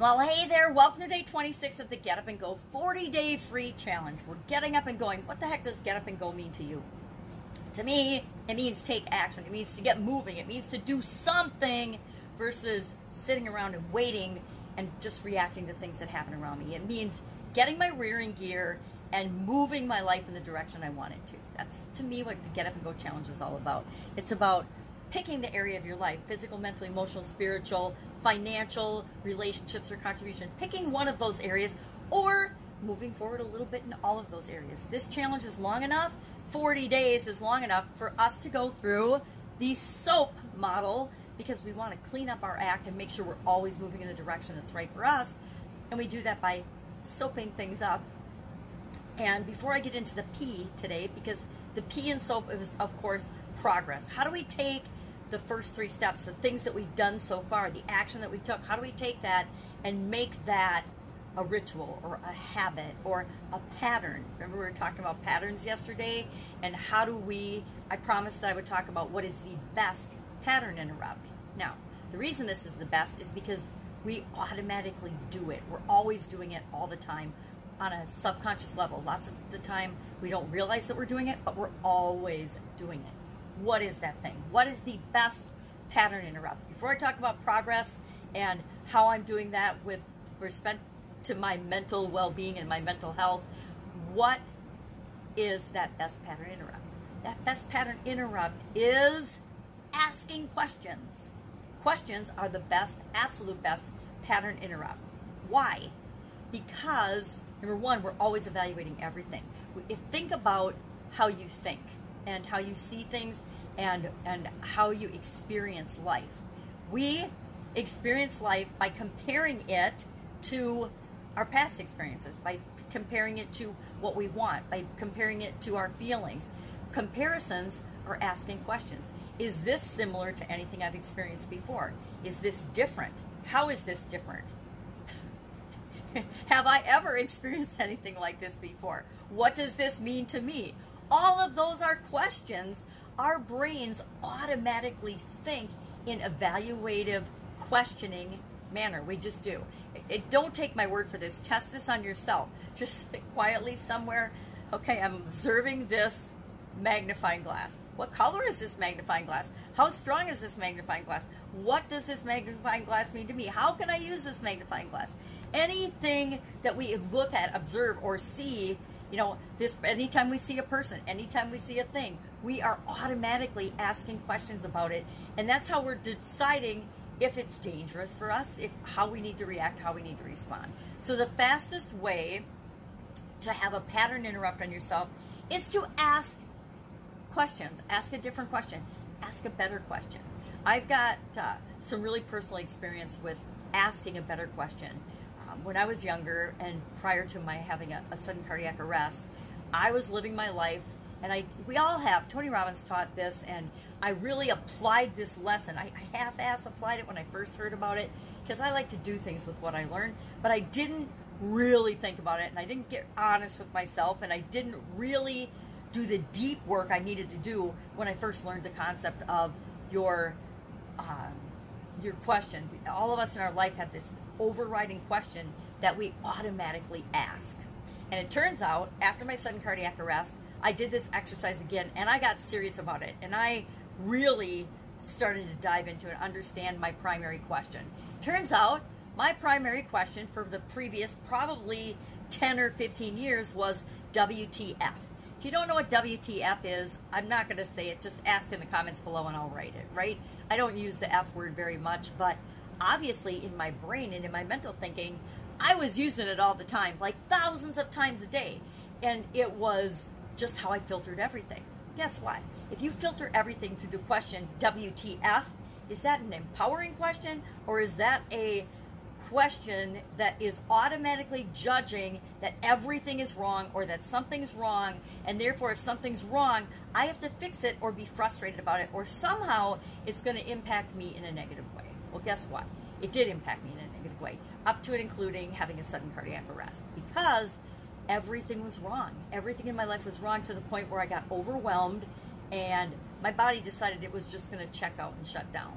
Well, hey there. Welcome to day 26 of the Get Up and Go 40 day free challenge. We're getting up and going. What the heck does get up and go mean to you? To me, it means take action. It means to get moving. It means to do something versus sitting around and waiting and just reacting to things that happen around me. It means getting my rear in gear and moving my life in the direction I want it to. That's to me what the Get Up and Go challenge is all about. It's about picking the area of your life physical, mental, emotional, spiritual, financial, relationships, or contribution. Picking one of those areas or moving forward a little bit in all of those areas. This challenge is long enough. 40 days is long enough for us to go through the SOAP model because we want to clean up our act and make sure we're always moving in the direction that's right for us. And we do that by soaping things up. And before I get into the P today, because the P in SOAP is, of course, progress. How do we take the first three steps, the things that we've done so far, the action that we took, how do we take that and make that a ritual or a habit or a pattern? Remember, we were talking about patterns yesterday, and how do we? I promised that I would talk about what is the best pattern interrupt. Now, the reason this is the best is because we automatically do it. We're always doing it all the time on a subconscious level. Lots of the time, we don't realize that we're doing it, but we're always doing it what is that thing? What is the best pattern interrupt? Before I talk about progress and how I'm doing that with respect to my mental well-being and my mental health, what is that best pattern interrupt? That best pattern interrupt is asking questions. Questions are the best, absolute best pattern interrupt. Why? Because number one, we're always evaluating everything. If think about how you think and how you see things and and how you experience life. We experience life by comparing it to our past experiences, by comparing it to what we want, by comparing it to our feelings. Comparisons are asking questions. Is this similar to anything I've experienced before? Is this different? How is this different? Have I ever experienced anything like this before? What does this mean to me? All of those are questions. Our brains automatically think in evaluative, questioning manner. We just do. It, it, don't take my word for this. Test this on yourself. Just sit quietly somewhere. Okay, I'm observing this magnifying glass. What color is this magnifying glass? How strong is this magnifying glass? What does this magnifying glass mean to me? How can I use this magnifying glass? Anything that we look at, observe, or see you know, this anytime we see a person, anytime we see a thing, we are automatically asking questions about it, and that's how we're deciding if it's dangerous for us, if how we need to react, how we need to respond. So the fastest way to have a pattern interrupt on yourself is to ask questions. Ask a different question. Ask a better question. I've got uh, some really personal experience with asking a better question um, when I was younger and prior to my having a, a, sudden cardiac arrest, I was living my life, and I we all have. Tony Robbins taught this, and I really applied this lesson. I, I half-ass applied it when I first heard about it because I like to do things with what I learned, but I didn't really think about it, and I didn't get honest with myself, and I didn't really do the deep work I needed to do when I first learned the concept of your. Um, your question. All of us in our life have this overriding question that we automatically ask. And it turns out, after my sudden cardiac arrest, I did this exercise again and I got serious about it. And I really started to dive into and understand my primary question. Turns out, my primary question for the previous probably 10 or 15 years was WTF. If you don't know what WTF is, I'm not going to say it. Just ask in the comments below and I'll write it, right? I don't use the F word very much, but obviously in my brain and in my mental thinking, I was using it all the time, like thousands of times a day. And it was just how I filtered everything. Guess what? If you filter everything through the question WTF, is that an empowering question or is that a question that is automatically judging that everything is wrong or that something's wrong, and therefore, if something's wrong, I have to fix it or be frustrated about it, or somehow it's going to impact me in a negative way. Well, guess what? It did impact me in a negative way, up to and including having a sudden cardiac arrest, because everything was wrong. Everything in my life was wrong to the point where I got overwhelmed and my body decided it was just going to check out and shut down.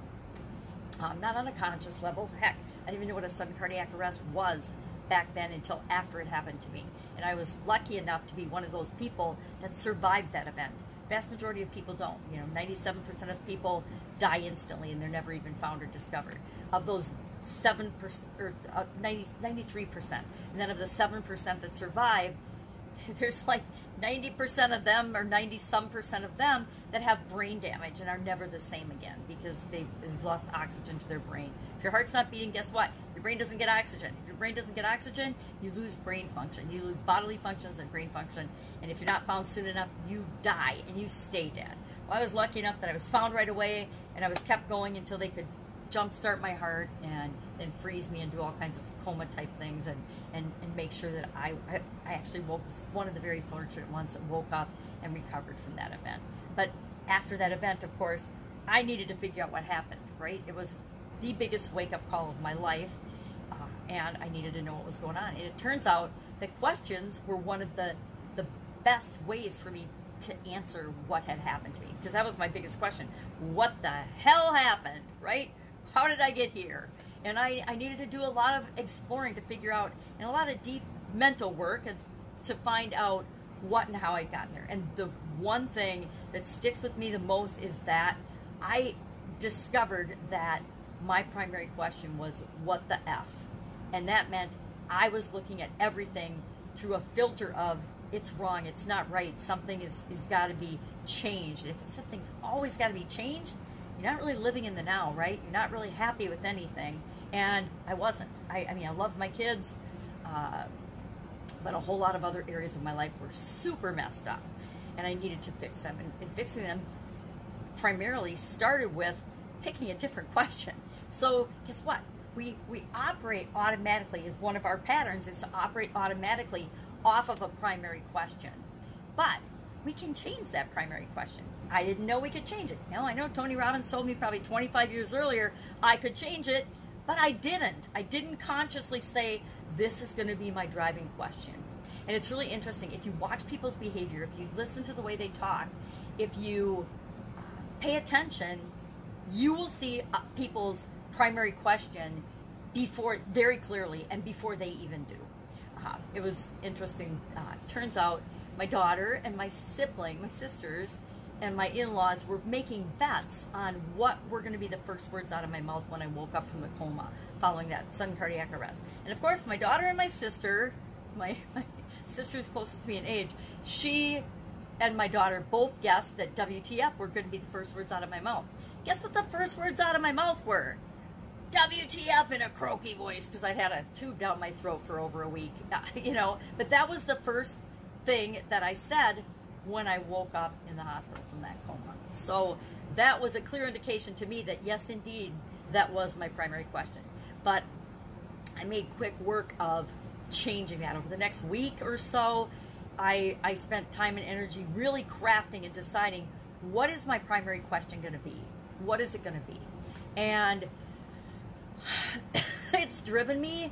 Um, not on a conscious level. Heck, I didn't even know what a sudden cardiac arrest was back then until after it happened to me. And I was lucky enough to be one of those people that survived that event. Vast majority of people don't. You know, 97% of people die instantly and they're never even found or discovered. Of those 7% or uh, 90, 93%. And then of the 7% that survive, there's like 90% of them or 90 some percent of them that have brain damage and are never the same again because they've, they've lost oxygen to their brain. If your heart's not beating, guess what? Your brain doesn't get oxygen. Your brain doesn't get oxygen, you lose brain function. You lose bodily functions and brain function. And if you're not found soon enough, you die and you stay dead. Well, I was lucky enough that I was found right away and I was kept going until they could jumpstart my heart and then freeze me and do all kinds of coma type things and, and, and make sure that I, I, I actually woke, one of the very fortunate ones that woke up and recovered from that event. But after that event, of course, I needed to figure out what happened, right? It was the biggest wake up call of my life, and I needed to know what was going on. And it turns out that questions were one of the, the best ways for me to answer what had happened to me. Because that was my biggest question. What the hell happened, right? How did I get here? And I, I needed to do a lot of exploring to figure out, and a lot of deep mental work and to find out what and how I got there. And the one thing that sticks with me the most is that I discovered that my primary question was, what the F? And that meant I was looking at everything through a filter of, it's wrong, it's not right, something is, is got to be changed. If something's always got to be changed, you're not really living in the now, right? You're not really happy with anything. And I wasn't. I, I mean, I loved my kids, uh, but a whole lot of other areas of my life were super messed up. And I needed to fix them. And, and fixing them primarily started with picking a different question. So, guess what? We, we operate automatically, one of our patterns is to operate automatically off of a primary question. But we can change that primary question. I didn't know we could change it. Now, I know Tony Robbins told me probably 25 years earlier I could change it, but I didn't. I didn't consciously say, this is going to be my driving question. And it's really interesting. If you watch people's behavior, if you listen to the way they talk, if you pay attention, you will see uh, people's primary question before very clearly and before they even do. Uh, it was interesting. Uh, turns out my daughter and my sibling, my sisters, and my in-laws were making bets on what were going to be the first words out of my mouth when I woke up from the coma following that sudden cardiac arrest. And of course, my daughter and my sister, my, my sister who's closest to me in age, she and my daughter both guessed that WTF were going to be the first words out of my mouth. Guess what the first words out of my mouth were? WTF in a croaky voice because I'd had a tube down my throat for over a week, you know. But that was the first thing that I said when I woke up in the hospital from that coma. So that was a clear indication to me that yes, indeed, that was my primary question. But I made quick work of changing that over the next week or so. I, I spent time and energy really crafting and deciding what is my primary question going to be? What is it going to be? And it's driven me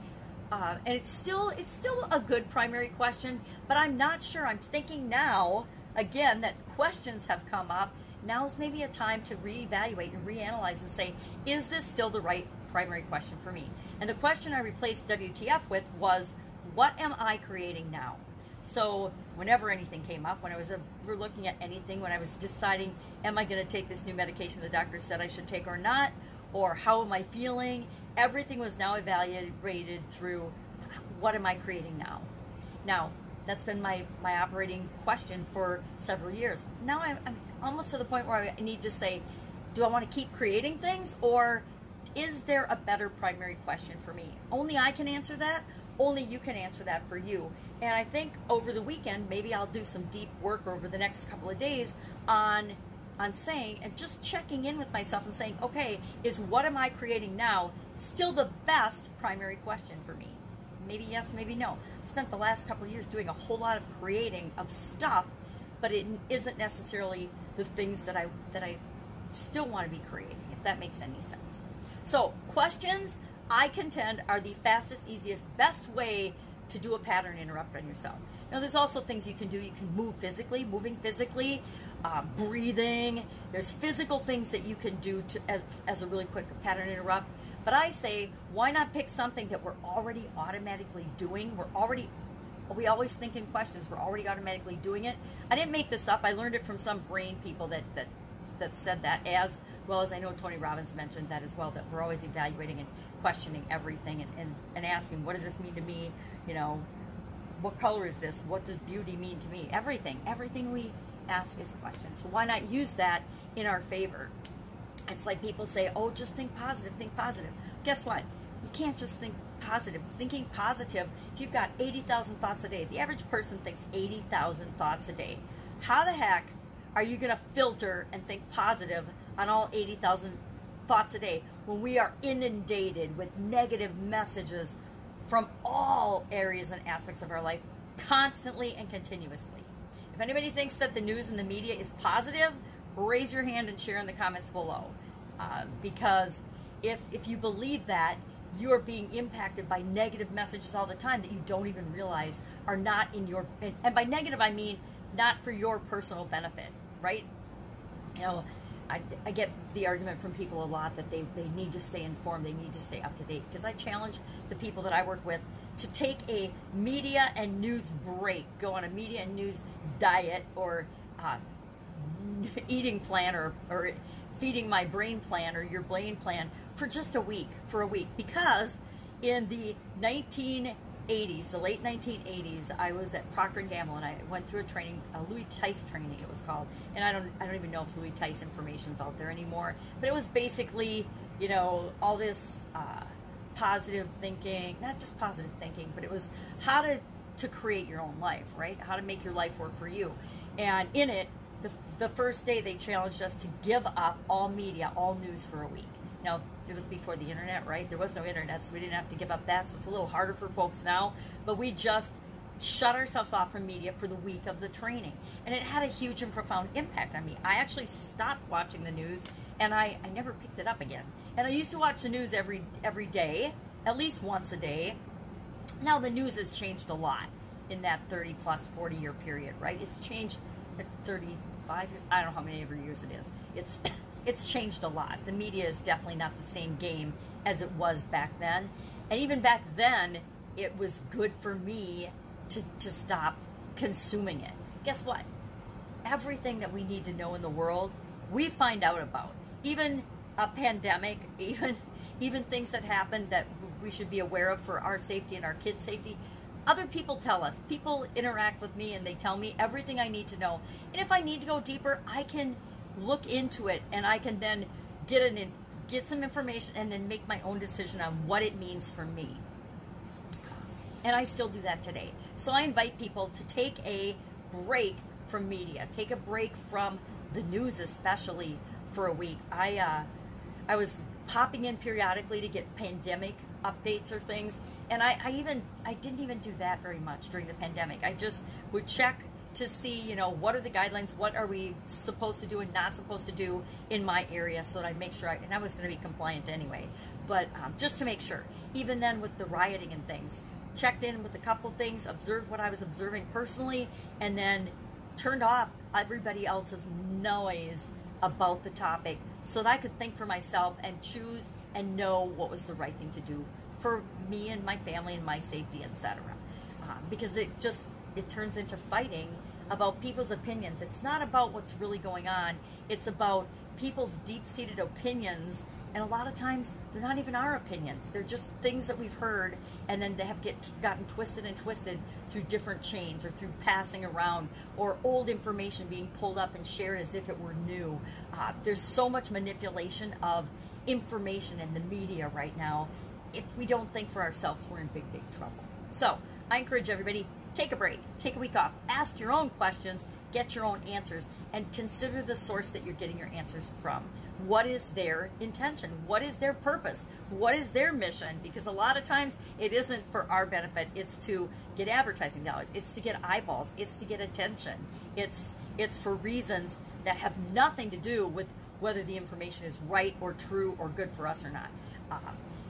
uh, and it's still it's still a good primary question, but I'm not sure. I'm thinking now again that questions have come up. Now is maybe a time to reevaluate and reanalyze and say, is this still the right primary question for me? And the question I replaced WTF with was, what am I creating now? So whenever anything came up, when I was we're looking at anything, when I was deciding, am I going to take this new medication the doctor said I should take or not, or how am I feeling? Everything was now evaluated through what am I creating now? Now, that's been my, my operating question for several years. Now I'm, I'm almost to the point where I need to say, do I want to keep creating things or is there a better primary question for me? Only I can answer that. Only you can answer that for you. And I think over the weekend, maybe I'll do some deep work over the next couple of days on on saying and just checking in with myself and saying, okay, is what am I creating now still the best primary question for me? maybe yes, maybe no. Spent the last couple years doing a whole lot of creating of stuff, but it isn't necessarily the things that I that I still want to be creating, if that makes any sense. So questions, I contend, are the fastest, easiest, best way to do a pattern interrupt on yourself. Now, there's also things you can do. You can move physically, moving physically, uh, breathing. There's physical things that you can do to as, as a really quick pattern interrupt. But I say, why not pick something that we're already automatically doing? We're already, we always think in questions. We're already automatically doing it. I didn't make this up. I learned it from some brain people that that that said that as well as I know Tony Robbins mentioned that as well. That we're always evaluating and questioning everything and, and, and asking, what does this mean to me? You know, what color is this? What does beauty mean to me? Everything, everything we ask is questions. So why not use that in our favor? It's like people say, oh, just think positive, think positive. Guess what? You can't just think positive. Thinking positive, if you've got 80,000 thoughts a day, the average person thinks 80,000 thoughts a day. How the heck are you going to filter and think positive on all 80,000 thoughts a day when we are inundated with negative messages from all areas and aspects of our life constantly and continuously? If anybody thinks that the news and the media is positive, raise your hand and share in the comments below. Uh, because if, if you believe that, you are being impacted by negative messages all the time that you don't even realize are not in your, and by negative I mean not for your personal benefit, right? You know, I, I get the argument from people a lot that they, they need to stay informed, they need to stay up to date. Because I challenge the people that I work with to take a media and news break, go on a media and news diet or uh, eating plan or, or feeding my brain plan or your brain plan for just a week, for a week. Because in the 1980s, the late 1980s, I was at Procter & Gamble and I went through a training, a Louis Tice training it was called. And I don't, I don't even know if Louis Tice information is out there anymore. But it was basically, you know, all this uh, positive thinking, not just positive thinking, but it was how to, to create your own life, right? How to make your life work for you. And in it, the, the first day they challenged us to give up all media, all news for a week. Now, it was before the internet, right? There was no internet, so we didn't have to give up that. So it's a little harder for folks now. But we just shut ourselves off from media for the week of the training. And it had a huge and profound impact on me. I actually stopped watching the news and I, I never picked it up again. And I used to watch the news every every day, at least once a day. Now the news has changed a lot in that 30 plus 40 year period, right? It's changed 35 years, I don't know how many ever years it is. It's it's changed a lot. The media is definitely not the same game as it was back then. And even back then, it was good for me to, to stop consuming it. Guess what? Everything that we need to know in the world, we find out about. Even a pandemic, even even things that happen that we should be aware of for our safety and our kids' safety. Other people tell us. People interact with me and they tell me everything I need to know. And if I need to go deeper, I can look into it and I can then get an get some information and then make my own decision on what it means for me. And I still do that today. So I invite people to take a break from media, take a break from the news, especially for a week. I uh, I was popping in periodically to get pandemic updates or things, and I, I even I didn't even do that very much during the pandemic. I just would check to see, you know, what are the guidelines, what are we supposed to do and not supposed to do in my area so that I make sure I, and I was going to be compliant anyway, but um, just to make sure. Even then with the rioting and things, checked in with a couple things, observed what I was observing personally, and then turned off everybody else's noise about the topic so that I could think for myself and choose and know what was the right thing to do for me and my family and my safety, etc. Um, because it just it turns into fighting about people's opinions. It's not about what's really going on. It's about people's deep-seated opinions and a lot of times they're not even our opinions they're just things that we've heard and then they have get gotten twisted and twisted through different chains or through passing around or old information being pulled up and shared as if it were new uh, there's so much manipulation of information in the media right now if we don't think for ourselves we're in big big trouble so i encourage everybody take a break take a week off ask your own questions get your own answers and consider the source that you're getting your answers from what is their intention? What is their purpose? What is their mission? Because a lot of times it isn't for our benefit. It's to get advertising dollars. It's to get eyeballs. It's to get attention. It's it's for reasons that have nothing to do with whether the information is right or true or good for us or not. Uh,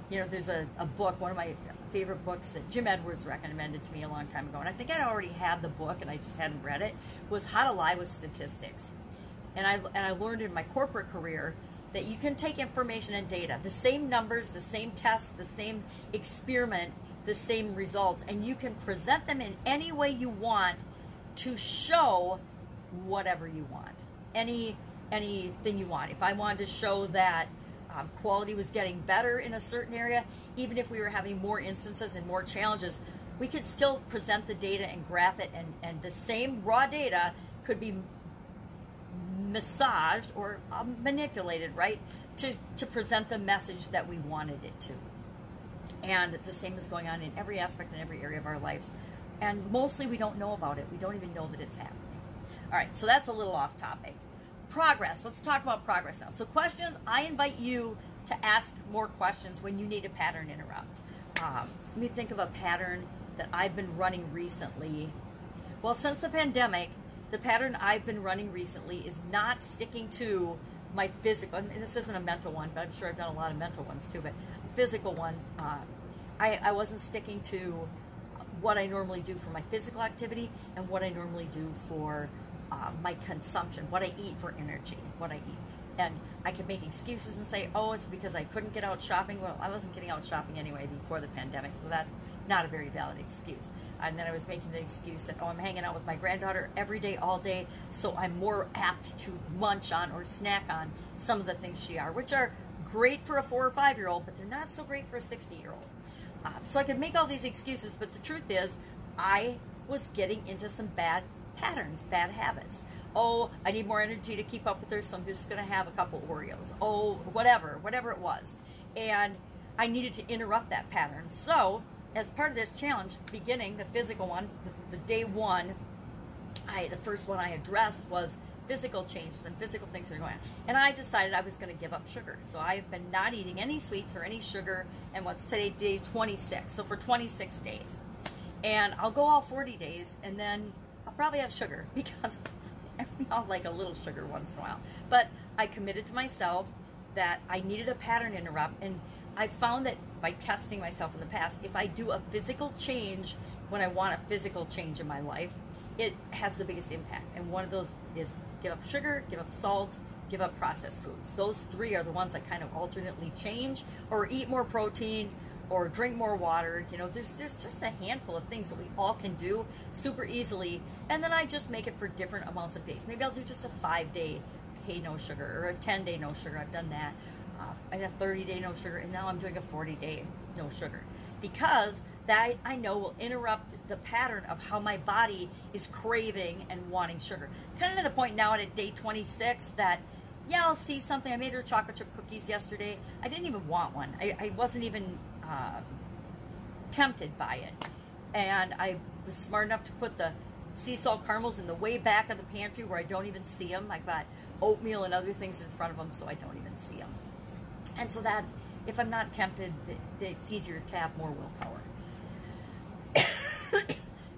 you know, there's a, a book, one of my favorite books that Jim Edwards recommended to me a long time ago, and I think I already had the book and I just hadn't read it, was How to Lie with Statistics and I and I learned in my corporate career that you can take information and data, the same numbers, the same tests, the same experiment, the same results, and you can present them in any way you want to show whatever you want. Any anything you want. If I wanted to show that um, quality was getting better in a certain area, even if we were having more instances and more challenges, we could still present the data and graph it, and, and the same raw data could be massaged or um, manipulated, right, to, to present the message that we wanted it to. And the same is going on in every aspect and every area of our lives. And mostly we don't know about it. We don't even know that it's happening. All right, so that's a little off topic. Progress. Let's talk about progress now. So, questions, I invite you to ask more questions when you need a pattern interrupt. Um, let me think of a pattern that I've been running recently. Well, since the pandemic, the pattern I've been running recently is not sticking to my physical, and this isn't a mental one, but I'm sure I've done a lot of mental ones too, but physical one, uh, I, I wasn't sticking to what I normally do for my physical activity and what I normally do for uh, my consumption, what I eat for energy, what I eat. And I can make excuses and say, oh, it's because I couldn't get out shopping. Well, I wasn't getting out shopping anyway before the pandemic, so that's not a very valid excuse. And then I was making the excuse that, oh, I'm hanging out with my granddaughter every day, all day, so I'm more apt to munch on or snack on some of the things she are, which are great for a four or five year old, but they're not so great for a 60 year old. Uh, so I could make all these excuses, but the truth is, I was getting into some bad patterns, bad habits. Oh, I need more energy to keep up with her, so I'm just going to have a couple Oreos. Oh, whatever, whatever it was. And I needed to interrupt that pattern. So as part of this challenge, beginning the physical one, the, the day one, I the first one I addressed was physical changes and physical things that are going on. And I decided I was going to give up sugar. So I've been not eating any sweets or any sugar. And what's today, day 26. So for 26 days. And I'll go all 40 days and then I'll probably have sugar because I'll like a little sugar once in a while. But I committed to myself that I needed a pattern interrupt. And I found that by testing myself in the past, if I do a physical change when I want a physical change in my life, it has the biggest impact. And one of those is give up sugar, give up salt, give up processed foods. Those three are the ones I kind of alternately change or eat more protein or drink more water. You know, there's there's just a handful of things that we all can do super easily. And then I just make it for different amounts of days. Maybe I'll do just a five day hey no sugar or a 10 day no sugar. I've done that. Um, I had a 30 day no sugar, and now I'm doing a 40 day no sugar because that I know will interrupt the pattern of how my body is craving and wanting sugar. Kind of to the point now at day 26 that yeah, I'll see something. I made her chocolate chip cookies yesterday. I didn't even want one. I, I wasn't even uh, tempted by it, and I was smart enough to put the sea salt caramels in the way back of the pantry where I don't even see them. I got oatmeal and other things in front of them so I don't even see them. And so that, if I'm not tempted, it's easier to have more willpower.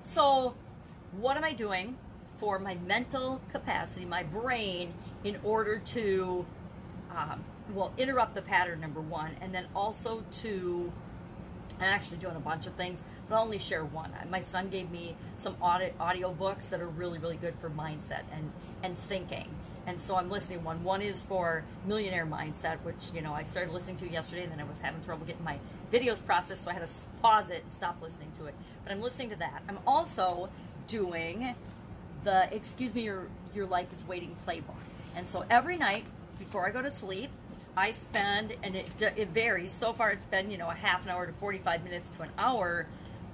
so, what am I doing for my mental capacity, my brain, in order to, um, well, interrupt the pattern, number one, and then also to, I'm actually doing a bunch of things, but I'll only share one. My son gave me some audio, books that are really, really good for mindset and, and thinking and so I'm listening one. One is for Millionaire Mindset, which you know I started listening to yesterday, and then I was having trouble getting my videos processed, so I had to pause it and stop listening to it. But I'm listening to that. I'm also doing the "Excuse Me, Your Your Life Is Waiting" playbook, and so every night before I go to sleep, I spend, and it it varies. So far, it's been you know a half an hour to 45 minutes to an hour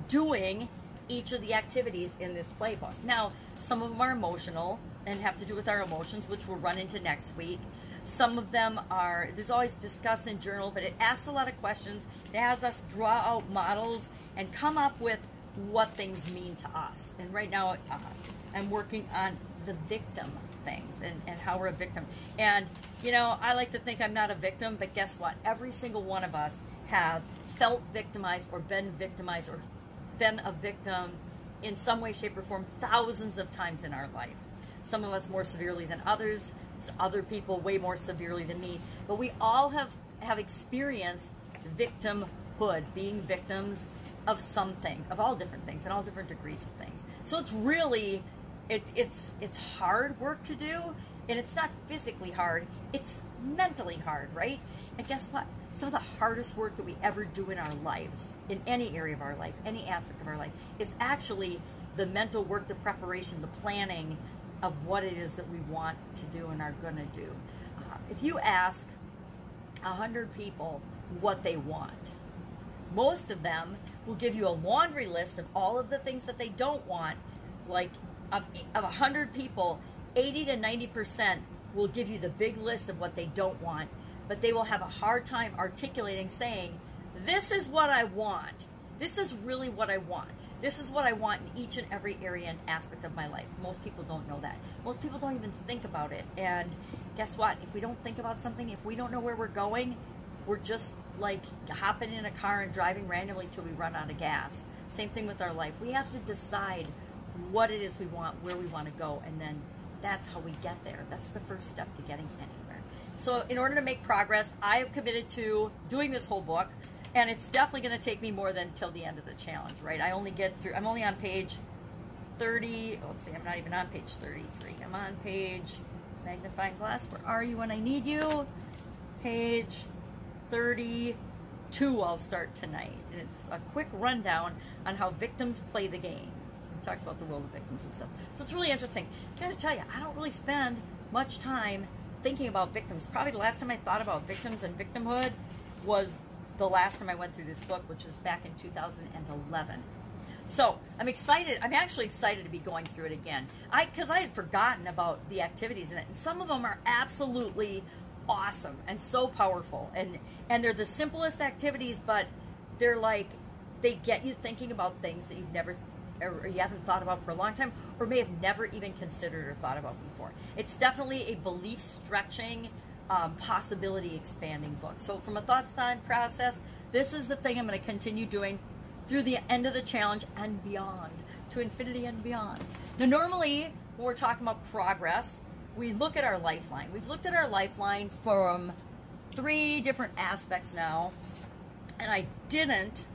doing each of the activities in this playbook. Now, some of them are emotional and have to do with our emotions, which we'll run into next week. Some of them are, there's always discuss and journal, but it asks a lot of questions. It has us draw out models and come up with what things mean to us. And right now, uh, I'm working on the victim things and, and how we're a victim. And, you know, I like to think I'm not a victim, but guess what? Every single one of us have felt victimized or been victimized or been a victim in some way, shape, or form thousands of times in our life some of us more severely than others, other people way more severely than me. But we all have, have experienced victimhood, being victims of something, of all different things, and all different degrees of things. So it's really, it, it's it's hard work to do, and it's not physically hard. It's mentally hard, right? And guess what? Some of the hardest work that we ever do in our lives, in any area of our life, any aspect of our life, is actually the mental work, the preparation, the planning of what it is that we want to do and are going to do. Uh, if you ask a hundred people what they want, most of them will give you a laundry list of all of the things that they don't want. Like of of a hundred people, eighty to ninety percent will give you the big list of what they don't want, but they will have a hard time articulating saying, "This is what I want. This is really what I want." This is what I want in each and every area and aspect of my life. Most people don't know that. Most people don't even think about it. And guess what? If we don't think about something, if we don't know where we're going, we're just like hopping in a car and driving randomly till we run out of gas. Same thing with our life. We have to decide what it is we want, where we want to go, and then that's how we get there. That's the first step to getting anywhere. So, in order to make progress, I have committed to doing this whole book and it's definitely going to take me more than till the end of the challenge, right? I only get through. I'm only on page 30. Oh, let's see, I'm not even on page 33. I'm on page magnifying glass. Where are you when I need you? Page 32. I'll start tonight, and it's a quick rundown on how victims play the game. Talks about the role of victims and stuff. So it's really interesting. I got to tell you, I don't really spend much time thinking about victims. Probably the last time I thought about victims and victimhood was the last time I went through this book, which was back in 2011. So I'm excited. I'm actually excited to be going through it again. I because I had forgotten about the activities in it, and some of them are absolutely awesome and so powerful, and and they're the simplest activities, but they're like they get you thinking about things that you've never or you haven't thought about for a long time, or may have never even considered or thought about before. It's definitely a belief stretching um, possibility expanding book. So from a thoughts time process, this is the thing I'm going to continue doing through the end of the challenge and beyond, to infinity and beyond. Now, normally when we're talking about progress, we look at our lifeline. We've looked at our lifeline from three different aspects now, and I didn't.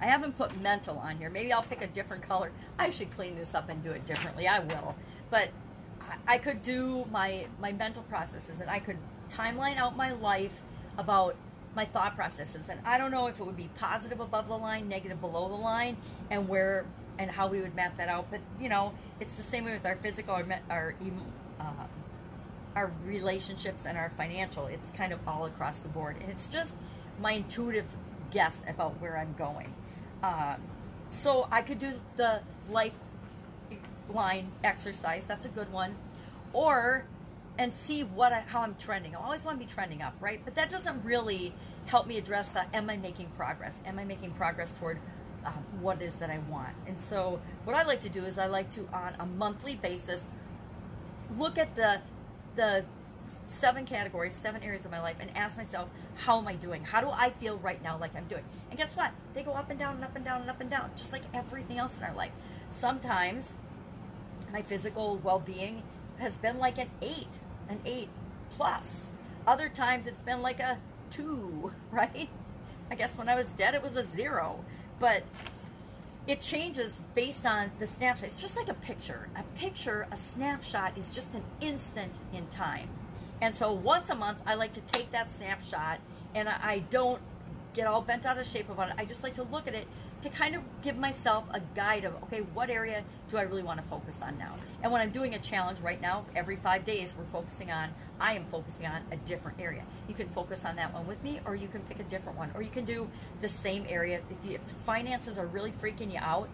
I haven't put mental on here. Maybe I'll pick a different color. I should clean this up and do it differently. I will. But I could do my my mental processes and I could timeline out my life about my thought processes. And I don't know if it would be positive above the line, negative below the line, and where and how we would map that out. But you know, it's the same way with our physical, our our, uh, our relationships and our financial. It's kind of all across the board, and it's just my intuitive guess about where I'm going. Um, so I could do the life line exercise. That's a good one, or and see what I, how I'm trending. I always want to be trending up, right? But that doesn't really help me address that. Am I making progress? Am I making progress toward uh, what is that I want? And so, what I like to do is I like to, on a monthly basis, look at the the seven categories, seven areas of my life, and ask myself, how am I doing? How do I feel right now like I'm doing? And guess what? They go up and down and up and down and up and down, just like everything else in our life. Sometimes my physical well being has been like an eight an eight plus. Other times it's been like a two, right? I guess when I was dead it was a zero. But it changes based on the snapshot. It's just like a picture. A picture, a snapshot is just an instant in time. And so once a month, I like to take that snapshot and I don't get all bent out of shape about it. I just like to look at it to kind of give myself a guide of okay what area do i really want to focus on now? And when i'm doing a challenge right now every five days we're focusing on i am focusing on a different area. You can focus on that one with me or you can pick a different one. Or you can do the same area. If, you, if finances are really freaking you out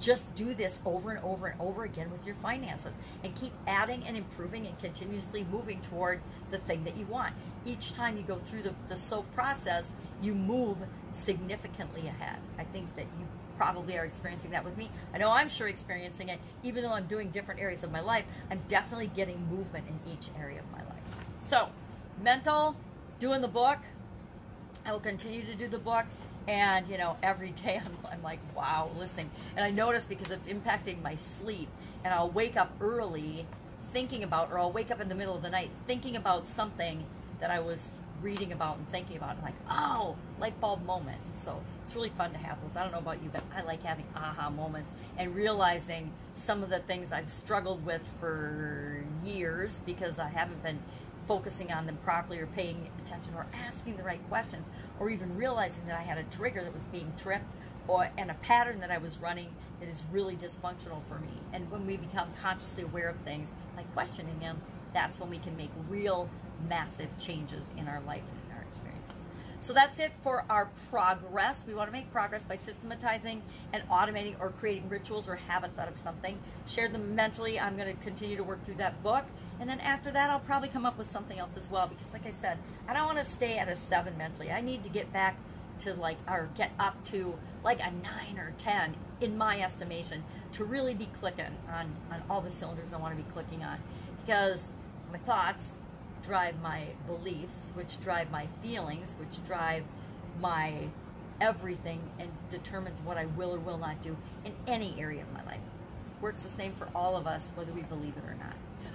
just do this over and over and over again with your finances and keep adding and improving and continuously moving toward the thing that you want each time you go through the, the soap process you move significantly ahead. I think that you probably are experiencing that with me. I know I'm sure experiencing it. Even though I'm doing different areas of my life, I'm definitely getting movement in each area of my life. So, mental, doing the book. I will continue to do the book. And, you know, every day I'm, I'm like, wow, listening. And I notice because it's impacting my sleep. And I'll wake up early thinking about, or I'll wake up in the middle of the night thinking about something that I was reading about and thinking about, and like, oh, light bulb moment. So it's really fun to have those. I don't know about you, but I like having aha moments and realizing some of the things I've struggled with for years because I haven't been focusing on them properly or paying attention or asking the right questions or even realizing that I had a trigger that was being tripped or and a pattern that I was running that is really dysfunctional for me. And when we become consciously aware of things like questioning them, that's when we can make real massive changes in our life and in our experiences. So that's it for our progress. We want to make progress by systematizing and automating or creating rituals or habits out of something. Share them mentally. I'm going to continue to work through that book. And then after that, I'll probably come up with something else as well. Because, like I said, I don't want to stay at a seven mentally. I need to get back to like, or get up to like a nine or 10 in my estimation to really be clicking on, on all the cylinders I want to be clicking on. Because my thoughts, drive my beliefs, which drive my feelings, which drive my everything and determines what I will or will not do in any area of my life. It works the same for all of us, whether we believe it or not.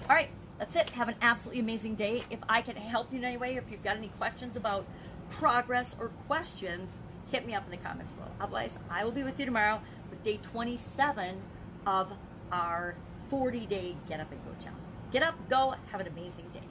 All right, that's it. Have an absolutely amazing day. If I can help you in any way, if you've got any questions about progress or questions, hit me up in the comments below. Otherwise, I will be with you tomorrow for day 27 of our 40 day Get Up and Go challenge. Get up, go, have an amazing day.